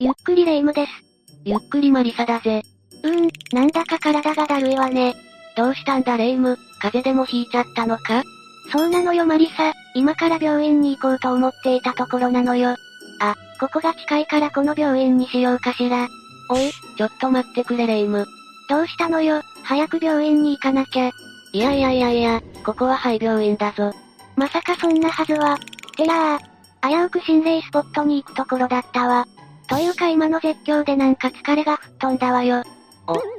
ゆっくりレ夢ムです。ゆっくりマリサだぜ。うーん、なんだか体がだるいわね。どうしたんだレ夢？ム、風邪でもひいちゃったのか？そうなのよマリサ、今から病院に行こうと思っていたところなのよ。あ、ここが近いからこの病院にしようかしら。おい、ちょっと待ってくれレ夢ム。どうしたのよ、早く病院に行かなきゃ。いやいやいやいや、ここは廃病院だぞ。まさかそんなはずは。てらー、危うく心霊スポットに行くところだったわ。というか今の絶叫でなんか疲れが吹っ飛んだわよ。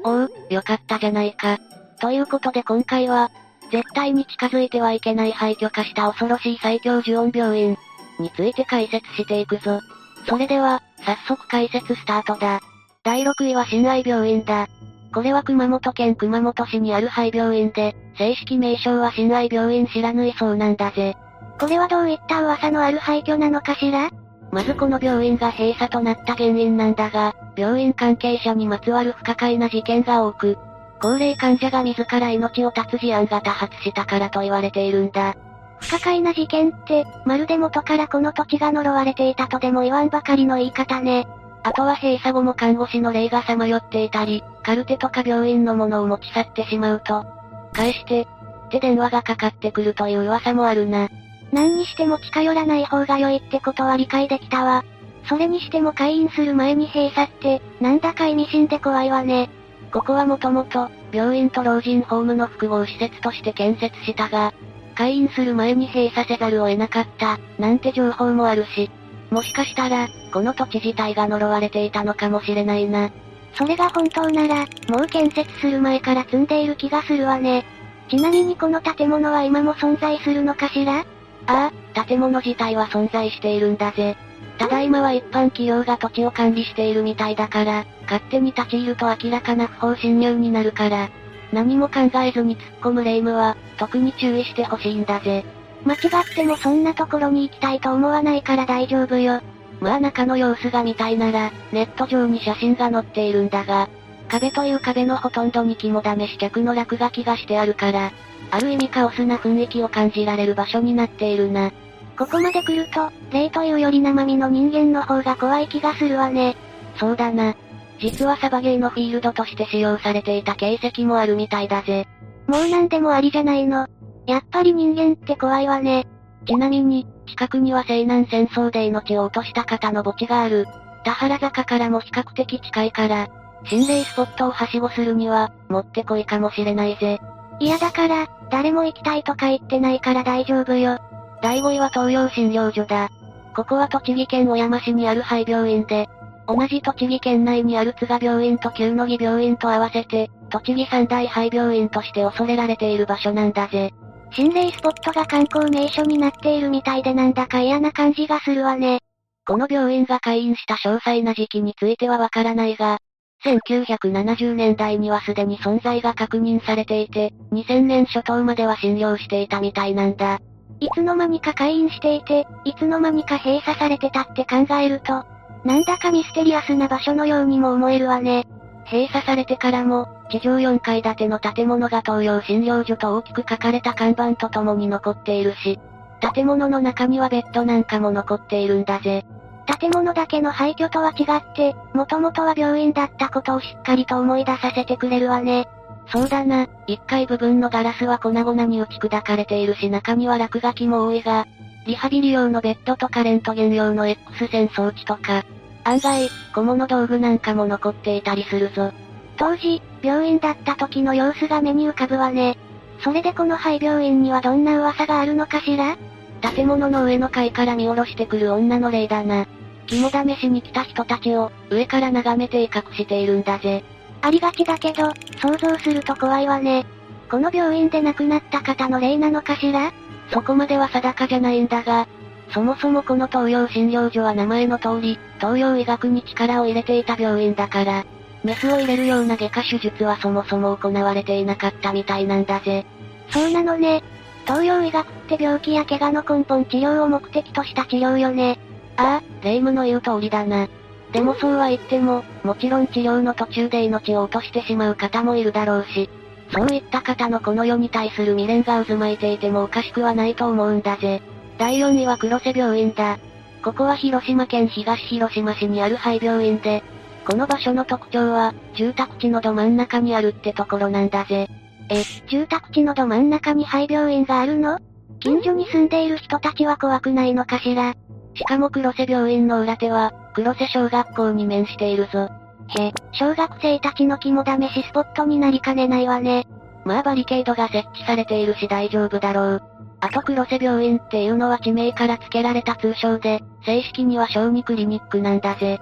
お、おう、よかったじゃないか。ということで今回は、絶対に近づいてはいけない廃墟化した恐ろしい最強呪音病院について解説していくぞ。それでは、早速解説スタートだ。第6位は親愛病院だ。これは熊本県熊本市にある廃病院で、正式名称は親愛病院知らぬいそうなんだぜ。これはどういった噂のある廃墟なのかしら？まずこの病院が閉鎖となった原因なんだが、病院関係者にまつわる不可解な事件が多く、高齢患者が自ら命を絶つ事案が多発したからと言われているんだ。不可解な事件って、まるで元からこの土地が呪われていたとでも言わんばかりの言い方ね。あとは閉鎖後も看護師の霊がさまよっていたり、カルテとか病院のものを持ち去ってしまうと、返して、って電話がかかってくるという噂もあるな。何にしても近寄らない方が良いってことは理解できたわ。それにしても開院する前に閉鎖って、なんだか意味深で怖いわね。ここはもともと、病院と老人ホームの複合施設として建設したが、開院する前に閉鎖せざるを得なかった、なんて情報もあるし、もしかしたら、この土地自体が呪われていたのかもしれないな。それが本当なら、もう建設する前から積んでいる気がするわね。ちなみにこの建物は今も存在するのかしら？ああ、建物自体は存在しているんだぜ。ただ今は一般企業が土地を管理しているみたいだから、勝手に立ち入ると明らかな不法侵入になるから、何も考えずに突っ込む霊夢は、特に注意してほしいんだぜ。間違ってもそんなところに行きたいと思わないから大丈夫よ。まあ中の様子が見たいなら、ネット上に写真が載っているんだが、壁という壁のほとんどに肝試し客の落書きがしてあるから、ある意味カオスな雰囲気を感じられる場所になっているな。ここまで来ると、霊というより生身の人間の方が怖い気がするわね。そうだな。実はサバゲーのフィールドとして使用されていた形跡もあるみたいだぜ。もう何でもありじゃないの。やっぱり人間って怖いわね。ちなみに、近くには西南戦争で命を落とした方の墓地がある。田原坂からも比較的近いから、心霊スポットをはしごするには、もってこいかもしれないぜ。いやだから、誰も行きたいとか言ってないから大丈夫よ。第5位は東洋診療所だ。ここは栃木県小山市にある廃病院で、同じ栃木県内にある津賀病院と旧野木病院と合わせて、栃木三大廃病院として恐れられている場所なんだぜ。心霊スポットが観光名所になっているみたいでなんだか嫌な感じがするわね。この病院が開院した詳細な時期についてはわからないが、1970年代にはすでに存在が確認されていて、2000年初頭までは診療していたみたいなんだ。いつの間にか開院していて、いつの間にか閉鎖されてたって考えると、なんだかミステリアスな場所のようにも思えるわね。閉鎖されてからも、地上4階建ての建物が東洋診療所と大きく書かれた看板と共に残っているし、建物の中にはベッドなんかも残っているんだぜ。建物だけの廃墟とは違って、もともとは病院だったことをしっかりと思い出させてくれるわね。そうだな、1階部分のガラスは粉々に打ち砕かれているし中には落書きも多いが、リハビリ用のベッドとかレントゲン用の X 線装置とか、案外、小物道具なんかも残っていたりするぞ。当時、病院だった時の様子が目に浮かぶわね。それでこの廃病院にはどんな噂があるのかしら？建物の上の階から見下ろしてくる女の霊だな。肝試しに来た人たちを、上から眺めて威嚇しているんだぜ。ありがちだけど、想像すると怖いわね。この病院で亡くなった方の霊なのかしらそこまでは定かじゃないんだが、そもそもこの東洋診療所は名前の通り、東洋医学に力を入れていた病院だから、メスを入れるような外科手術はそもそも行われていなかったみたいなんだぜ。そうなのね。東洋医学って病気や怪我の根本治療を目的とした治療よね。ああ、霊夢の言う通りだな。でもそうは言っても、もちろん治療の途中で命を落としてしまう方もいるだろうし、そういった方のこの世に対する未練が渦巻いていてもおかしくはないと思うんだぜ。第4位は黒瀬病院だ。ここは広島県東広島市にある廃病院で、この場所の特徴は、住宅地のど真ん中にあるってところなんだぜ。え、住宅地のど真ん中に廃病院があるの？近所に住んでいる人たちは怖くないのかしら？しかも黒瀬病院の裏手は、黒瀬小学校に面しているぞ。へ、小学生たちの肝試しスポットになりかねないわね。まあバリケードが設置されているし大丈夫だろう。あと黒瀬病院っていうのは地名から付けられた通称で、正式には小児クリニックなんだぜ。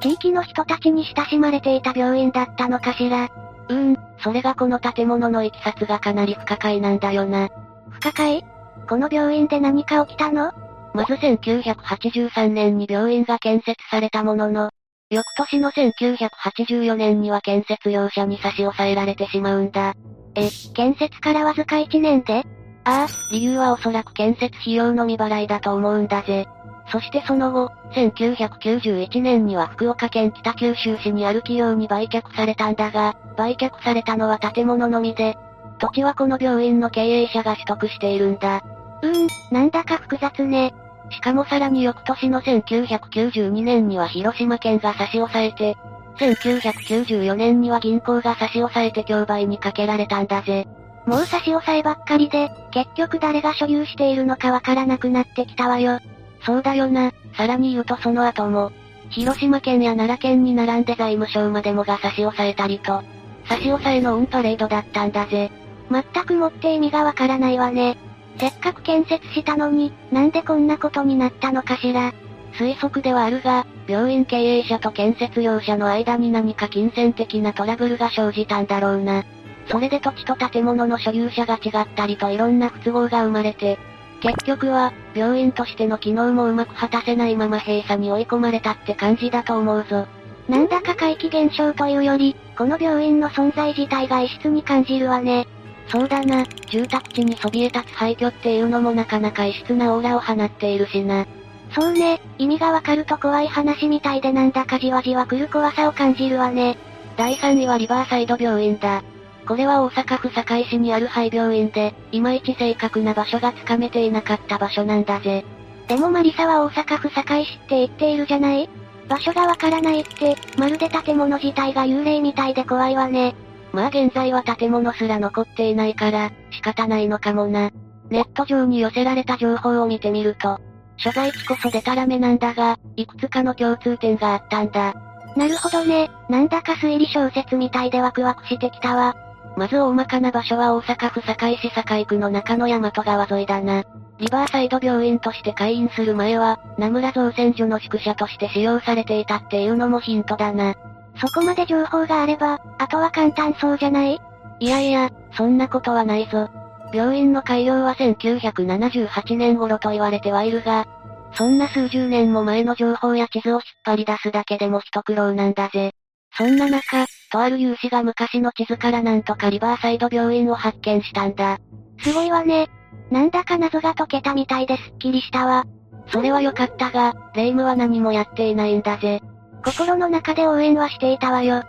地域の人たちに親しまれていた病院だったのかしら。うーん、それがこの建物の行きさつがかなり不可解なんだよな。不可解？この病院で何か起きたの？まず1983年に病院が建設されたものの、翌年の1984年には建設業者に差し押さえられてしまうんだ。え、建設からわずか1年でああ、理由はおそらく建設費用の未払いだと思うんだぜ。そしてその後、1991年には福岡県北九州市にある企業に売却されたんだが、売却されたのは建物のみで、土地はこの病院の経営者が取得しているんだ。うーん、なんだか複雑ね。しかもさらに翌年の1992年には広島県が差し押さえて、1994年には銀行が差し押さえて競売にかけられたんだぜ。もう差し押さえばっかりで、結局誰が所有しているのかわからなくなってきたわよ。そうだよな。さらに言うとその後も、広島県や奈良県に並んで財務省までもが差し押さえたりと、差し押さえのオンパレードだったんだぜ。全くもって意味がわからないわね。せっかく建設したのに、なんでこんなことになったのかしら。推測ではあるが、病院経営者と建設業者の間に何か金銭的なトラブルが生じたんだろうな。それで土地と建物の所有者が違ったりといろんな不都合が生まれて、結局は、病院としての機能もうまく果たせないまま閉鎖に追い込まれたって感じだと思うぞ。なんだか怪奇現象というより、この病院の存在自体が異質に感じるわね。そうだな、住宅地にそびえ立つ廃墟っていうのもなかなか異質なオーラを放っているしな。そうね、意味がわかると怖い話みたいでなんだかじわじわ来る怖さを感じるわね。第3位はリバーサイド病院だ。これは大阪府堺市にある廃病院で、いまいち正確な場所がつかめていなかった場所なんだぜ。でもマリサは大阪府堺市って言っているじゃない？場所がわからないって、まるで建物自体が幽霊みたいで怖いわね。まあ現在は建物すら残っていないから、仕方ないのかもな。ネット上に寄せられた情報を見てみると、所在地こそデタラメなんだが、いくつかの共通点があったんだ。なるほどね、なんだか推理小説みたいでワクワクしてきたわ。まず大まかな場所は大阪府堺市堺区の中野大和川沿いだな。リバーサイド病院として開院する前は、名村造船所の宿舎として使用されていたっていうのもヒントだな。そこまで情報があれば、あとは簡単そうじゃない？いやいや、そんなことはないぞ。病院の開業は1978年頃と言われてはいるが、そんな数十年も前の情報や地図を引っ張り出すだけでも一苦労なんだぜ。そんな中、とある有志が昔の地図からなんとかリバーサイド病院を発見したんだ。すごいわね。なんだか謎が解けたみたいですっきりしたわ。それは良かったが、霊夢は何もやっていないんだぜ。心の中で応援はしていたわよ。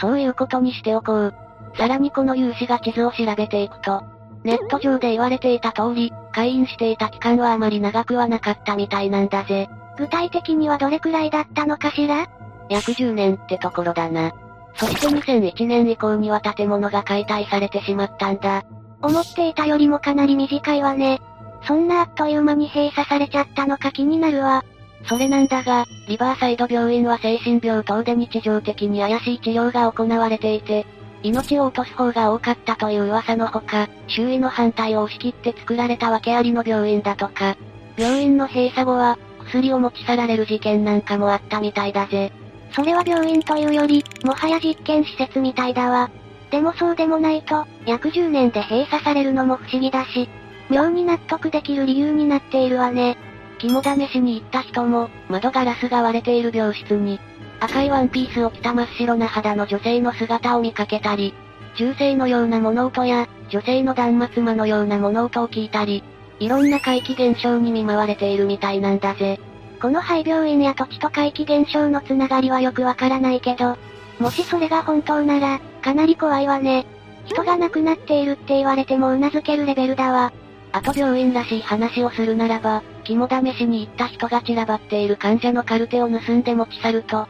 そういうことにしておこう。さらにこの有志が地図を調べていくと、ネット上で言われていた通り、会員していた期間はあまり長くはなかったみたいなんだぜ。具体的にはどれくらいだったのかしら？約10年ってところだな。そして2001年以降には建物が解体されてしまったんだ。思っていたよりもかなり短いわね。そんなあっという間に閉鎖されちゃったのか気になるわ。それなんだが、リバーサイド病院は精神病等で日常的に怪しい治療が行われていて、命を落とす方が多かったという噂のほか、周囲の反対を押し切って作られた訳ありの病院だとか、病院の閉鎖後は、薬を持ち去られる事件なんかもあったみたいだぜ。それは病院というより、もはや実験施設みたいだわ。でもそうでもないと、約10年で閉鎖されるのも不思議だし、妙に納得できる理由になっているわね。肝試しに行った人も、窓ガラスが割れている病室に、赤いワンピースを着た真っ白な肌の女性の姿を見かけたり、銃声のような物音や、女性の断末魔のような物音を聞いたり、いろんな怪奇現象に見舞われているみたいなんだぜ。この廃病院や土地と怪奇現象のつながりはよくわからないけど、もしそれが本当なら、かなり怖いわね。人が亡くなっているって言われても頷けるレベルだわ。あと病院らしい話をするならば、肝試しに行った人が散らばっている患者のカルテを盗んで持ち去ると、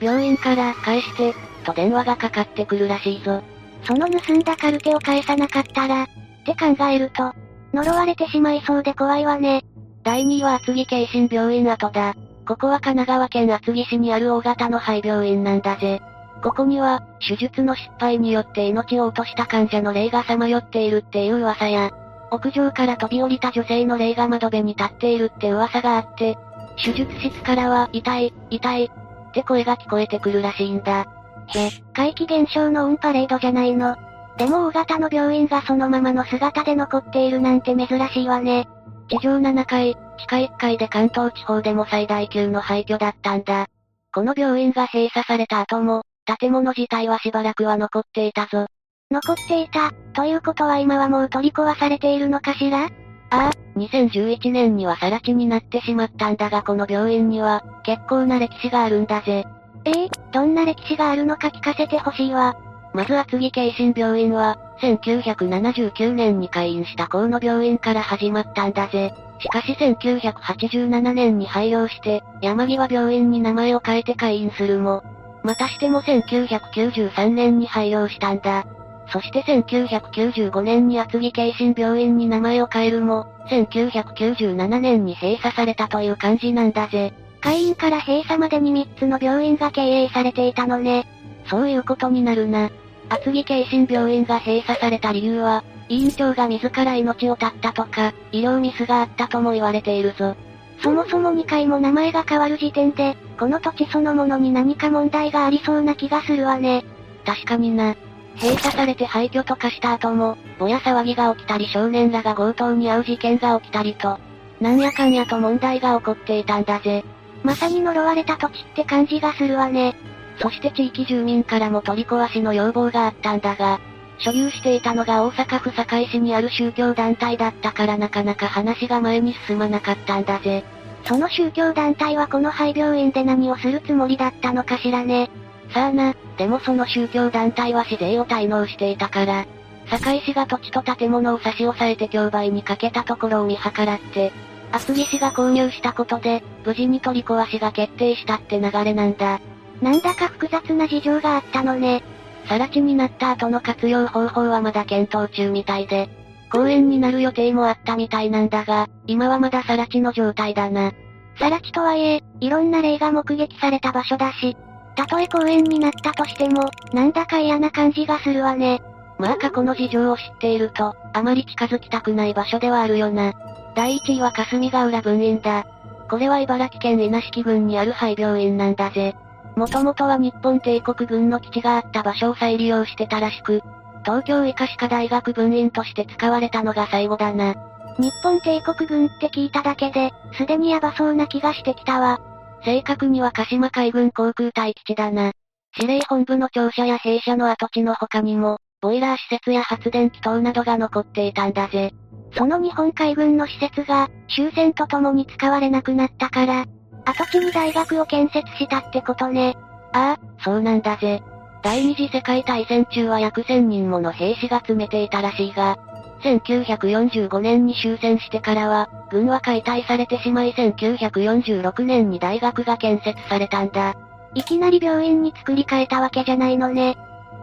病院から返して、と電話がかかってくるらしいぞ。その盗んだカルテを返さなかったら、って考えると、呪われてしまいそうで怖いわね。第2位は厚木京心病院跡だ。ここは神奈川県厚木市にある大型の肺病院なんだぜ。ここには、手術の失敗によって命を落とした患者の霊がさまよっているっていう噂や、屋上から飛び降りた女性の霊が窓辺に立っているって噂があって、手術室からは、痛い、痛い、って声が聞こえてくるらしいんだ。へ、怪奇現象のオンパレードじゃないの。でも大型の病院がそのままの姿で残っているなんて珍しいわね。地上7階、地下1階で関東地方でも最大級の廃墟だったんだ。この病院が閉鎖された後も、建物自体はしばらくは残っていたぞ。残っていた、ということは今はもう取り壊されているのかしら？ああ、2011年には更地になってしまったんだがこの病院には、結構な歴史があるんだぜ。ええー、どんな歴史があるのか聞かせてほしいわ。まず厚木京心病院は、1979年に開院した河野病院から始まったんだぜ。しかし1987年に廃業して、山際病院に名前を変えて開院するも、またしても1993年に廃業したんだ。そして1995年に厚木京心病院に名前を変えるも、1997年に閉鎖されたという感じなんだぜ。開院から閉鎖までに3つの病院が経営されていたのね。そういうことになるな。厚木京心病院が閉鎖された理由は、委員長が自ら命を絶ったとか、医療ミスがあったとも言われているぞ。そもそも2回も名前が変わる時点で、この土地そのものに何か問題がありそうな気がするわね。確かにな。閉鎖されて廃墟とかした後も、ぼや騒ぎが起きたり少年らが強盗に遭う事件が起きたりと、なんやかんやと問題が起こっていたんだぜ。まさに呪われた土地って感じがするわね。そして地域住民からも取り壊しの要望があったんだが、所有していたのが大阪府堺市にある宗教団体だったからなかなか話が前に進まなかったんだぜ。その宗教団体はこの廃病院で何をするつもりだったのかしらね。さあな、でもその宗教団体は市税を滞納していたから、堺市が土地と建物を差し押さえて競売にかけたところを見計らって、厚木市が購入したことで、無事に取り壊しが決定したって流れなんだ。なんだか複雑な事情があったのね。更地になった後の活用方法はまだ検討中みたいで、公園になる予定もあったみたいなんだが、今はまだ更地の状態だな。更地とはいえ、いろんな例が目撃された場所だし、たとえ公園になったとしても、なんだか嫌な感じがするわね。まあ過去の事情を知っていると、あまり近づきたくない場所ではあるよな。第1位は霞ヶ浦分院だ。これは茨城県稲敷郡にある廃病院なんだぜ。もともとは日本帝国軍の基地があった場所を再利用してたらしく、東京医科歯科大学分院として使われたのが最後だな。日本帝国軍って聞いただけで、すでにヤバそうな気がしてきたわ。正確には鹿島海軍航空隊基地だな。司令本部の庁舎や兵舎の跡地の他にも、ボイラー施設や発電機等などが残っていたんだぜ。その日本海軍の施設が、終戦とともに使われなくなったから、跡地に大学を建設したってことね。ああ、そうなんだぜ。第二次世界大戦中は約1000人もの兵士が詰めていたらしいが、1945年に終戦してからは、軍は解体されてしまい1946年に大学が建設されたんだ。いきなり病院に作り変えたわけじゃないのね。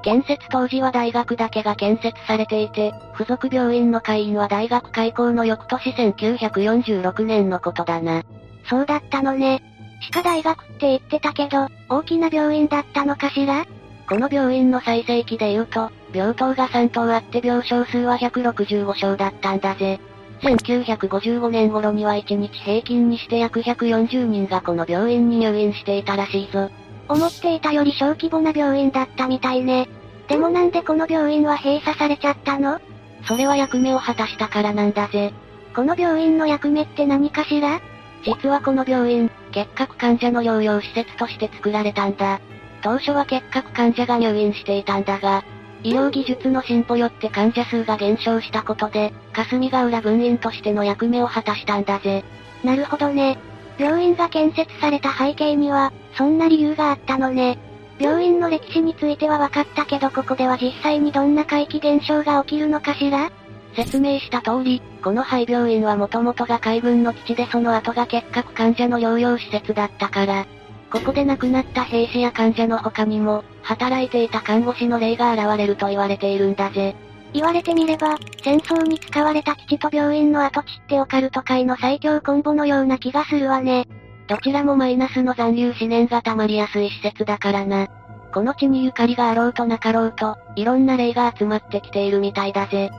建設当時は大学だけが建設されていて、付属病院の会員は大学開校の翌年1946年のことだな。そうだったのね。歯科大学って言ってたけど、大きな病院だったのかしら？この病院の最盛期で言うと、病棟が3棟あって病床数は165床だったんだぜ。1955年頃には1日平均にして約140人がこの病院に入院していたらしいぞ。思っていたより小規模な病院だったみたいね。でもなんでこの病院は閉鎖されちゃったの？それは役目を果たしたからなんだぜ。この病院の役目って何かしら？実はこの病院、結核患者の療養施設として作られたんだ。当初は結核患者が入院していたんだが、医療技術の進歩よって患者数が減少したことで、霞ヶ浦分院としての役目を果たしたんだぜ。なるほどね。病院が建設された背景には、そんな理由があったのね。病院の歴史については分かったけどここでは実際にどんな怪奇現象が起きるのかしら？説明した通り、この廃病院はもともとが海軍の基地でその後が結核患者の療養施設だったから、ここで亡くなった兵士や患者の他にも、働いていた看護師の霊が現れると言われているんだぜ。言われてみれば、戦争に使われた基地と病院の跡地ってオカルト界の最強コンボのような気がするわね。どちらもマイナスの残留思念が溜まりやすい施設だからな。この地にゆかりがあろうとなかろうと、いろんな霊が集まってきているみたいだぜ。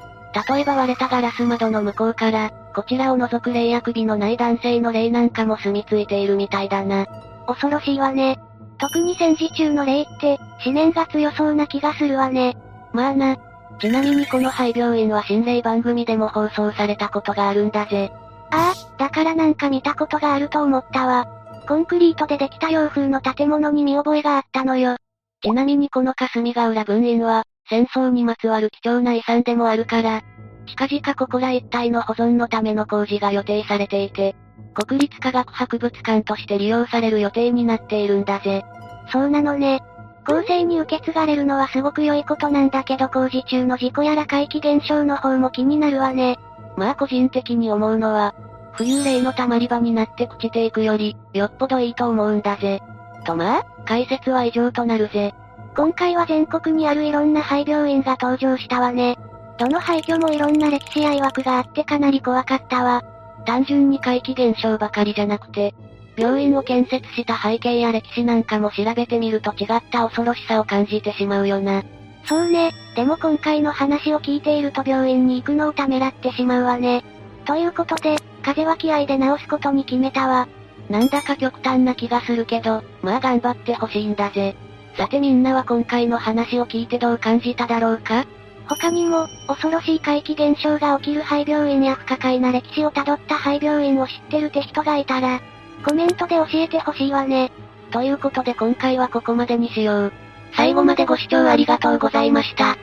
例えば割れたガラス窓の向こうから、こちらを覗く霊や首のない男性の霊なんかも住み着いているみたいだな。恐ろしいわね。特に戦時中の霊って、思念が強そうな気がするわね。まあな。ちなみにこの廃病院は心霊番組でも放送されたことがあるんだぜ。ああ、だからなんか見たことがあると思ったわ。コンクリートでできた洋風の建物に見覚えがあったのよ。ちなみにこの霞ヶ浦分院は、戦争にまつわる貴重な遺産でもあるから、近々ここら一帯の保存のための工事が予定されていて、国立科学博物館として利用される予定になっているんだぜ。そうなのね。後世に受け継がれるのはすごく良いことなんだけど工事中の事故やら怪奇現象の方も気になるわね。まあ個人的に思うのは、浮遊霊の溜まり場になって朽ちていくより、よっぽどいいと思うんだぜ。とまあ、解説は以上となるぜ。今回は全国にあるいろんな廃病院が登場したわね。どの廃墟もいろんな歴史や曰くがあってかなり怖かったわ。単純に怪奇現象ばかりじゃなくて、病院を建設した背景や歴史なんかも調べてみると違った恐ろしさを感じてしまうよな。そうね、でも今回の話を聞いていると病院に行くのをためらってしまうわね。ということで、風は気合で治すことに決めたわ。なんだか極端な気がするけど、まあ頑張ってほしいんだぜ。さてみんなは今回の話を聞いてどう感じただろうか？他にも、恐ろしい怪奇現象が起きる廃病院や不可解な歴史をたどった廃病院を知ってるって人がいたら、コメントで教えてほしいわね。ということで今回はここまでにしよう。最後までご視聴ありがとうございました。